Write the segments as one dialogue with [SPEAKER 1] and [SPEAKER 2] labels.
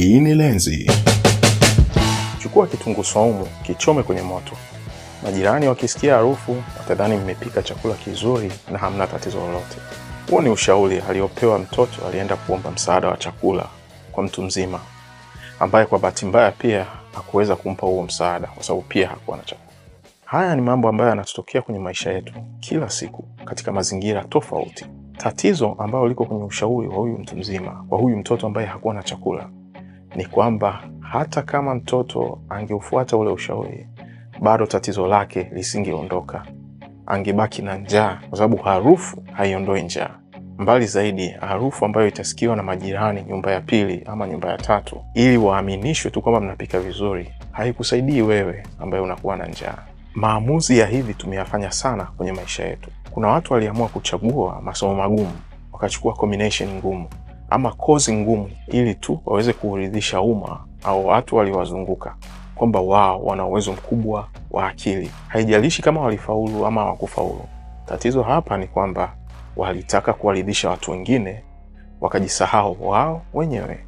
[SPEAKER 1] Hii ni Lenzi.
[SPEAKER 2] Chukua kitunguu saumu, kichome kwenye moto. Majirani wakisikia harufu watadhani mmepika chakula kizuri na hamna tatizo lolote. Huo ni ushauri aliopewa mtoto alienda kuomba msaada wa chakula kwa mtu mzima, ambaye kwa bahati mbaya pia hakuweza kumpa huo msaada kwa sababu pia hakuwa na chakula. Haya ni mambo ambayo yanatutokea kwenye maisha yetu kila siku katika mazingira tofauti. Tatizo ambalo liko kwenye ushauri wa huyu mtu mzima kwa huyu mtoto ambaye hakuwa na chakula ni kwamba hata kama mtoto angeufuata ule ushauri, bado tatizo lake lisingeondoka, angebaki na njaa, kwa sababu harufu haiondoi njaa. Mbali zaidi, harufu ambayo itasikiwa na majirani nyumba ya pili ama nyumba ya tatu, ili waaminishwe tu kwamba mnapika vizuri, haikusaidii wewe ambaye unakuwa na njaa. Maamuzi ya hivi tumeyafanya sana kwenye maisha yetu. Kuna watu waliamua kuchagua masomo magumu, wakachukua combination ngumu ama kozi ngumu, ili tu waweze kuuridhisha umma au watu waliowazunguka kwamba wao wana uwezo mkubwa wa akili. Haijalishi kama walifaulu ama hawakufaulu. Tatizo hapa ni kwamba walitaka kuwaridhisha watu wengine, wakajisahau wao wenyewe.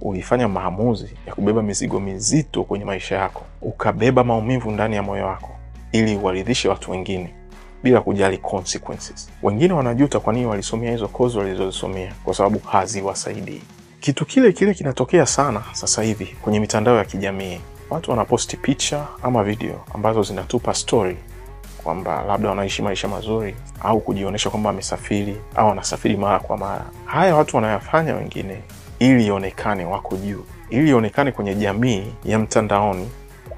[SPEAKER 2] Ulifanya maamuzi ya kubeba mizigo mizito kwenye maisha yako, ukabeba maumivu ndani ya moyo wako ili uwaridhishe watu wengine bila kujali consequences. Wengine wanajuta kwa nini walisomea hizo kozi walizozisomea, kwa sababu haziwasaidii. Kitu kile kile kinatokea sana sasa hivi kwenye mitandao ya kijamii. Watu wanaposti picha ama video ambazo zinatupa story kwamba labda wanaishi maisha mazuri au kujionyesha kwamba wamesafiri au wanasafiri mara kwa mara. Haya watu wanayafanya wengine ili ionekane wako juu, ili ionekane kwenye jamii ya mtandaoni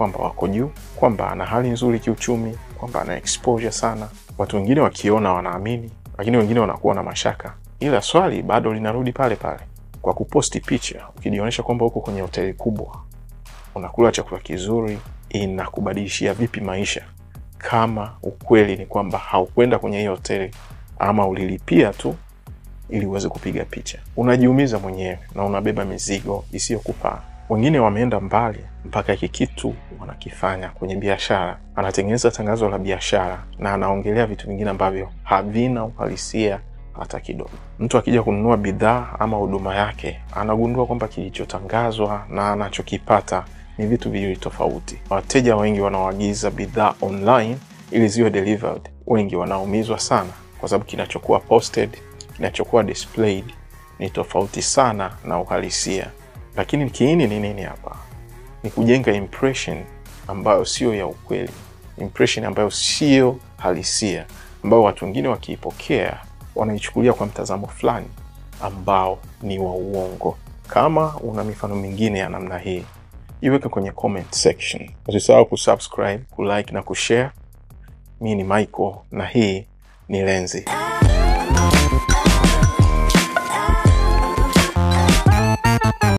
[SPEAKER 2] kwamba wako juu, kwamba ana hali nzuri kiuchumi, kwamba ana exposure sana. Watu wengine wakiona wanaamini, lakini wengine wanakuwa na mashaka. Ila swali bado linarudi pale pale, kwa kuposti picha ukijionyesha kwamba uko kwenye hoteli kubwa, unakula chakula kizuri, inakubadilishia vipi maisha kama ukweli ni kwamba haukwenda kwenye hiyo hoteli ama ulilipia tu ili uweze kupiga picha? Unajiumiza mwenyewe na unabeba mizigo isiyokufaa. Wengine wameenda mbali mpaka hiki kitu wanakifanya kwenye biashara. Anatengeneza tangazo la biashara na anaongelea vitu vingine ambavyo havina uhalisia hata kidogo. Mtu akija kununua bidhaa ama huduma yake, anagundua kwamba kilichotangazwa na anachokipata ni vitu viwili tofauti. Wateja wengi wanaoagiza bidhaa online ili ziwe delivered, wengi wanaumizwa sana, kwa sababu kinachokuwa posted, kinachokuwa displayed ni tofauti sana na uhalisia. Lakini kiini ni nini hapa? Ni kujenga impression ambayo sio ya ukweli, impression ambayo sio halisia, ambayo watu wengine wakiipokea wanaichukulia kwa mtazamo fulani ambao ni wa uongo. Kama una mifano mingine ya namna hii iweke kwenye comment section. Usisahau kusubscribe, kulike na kushare. Mi ni Michael na hii ni Lenzi.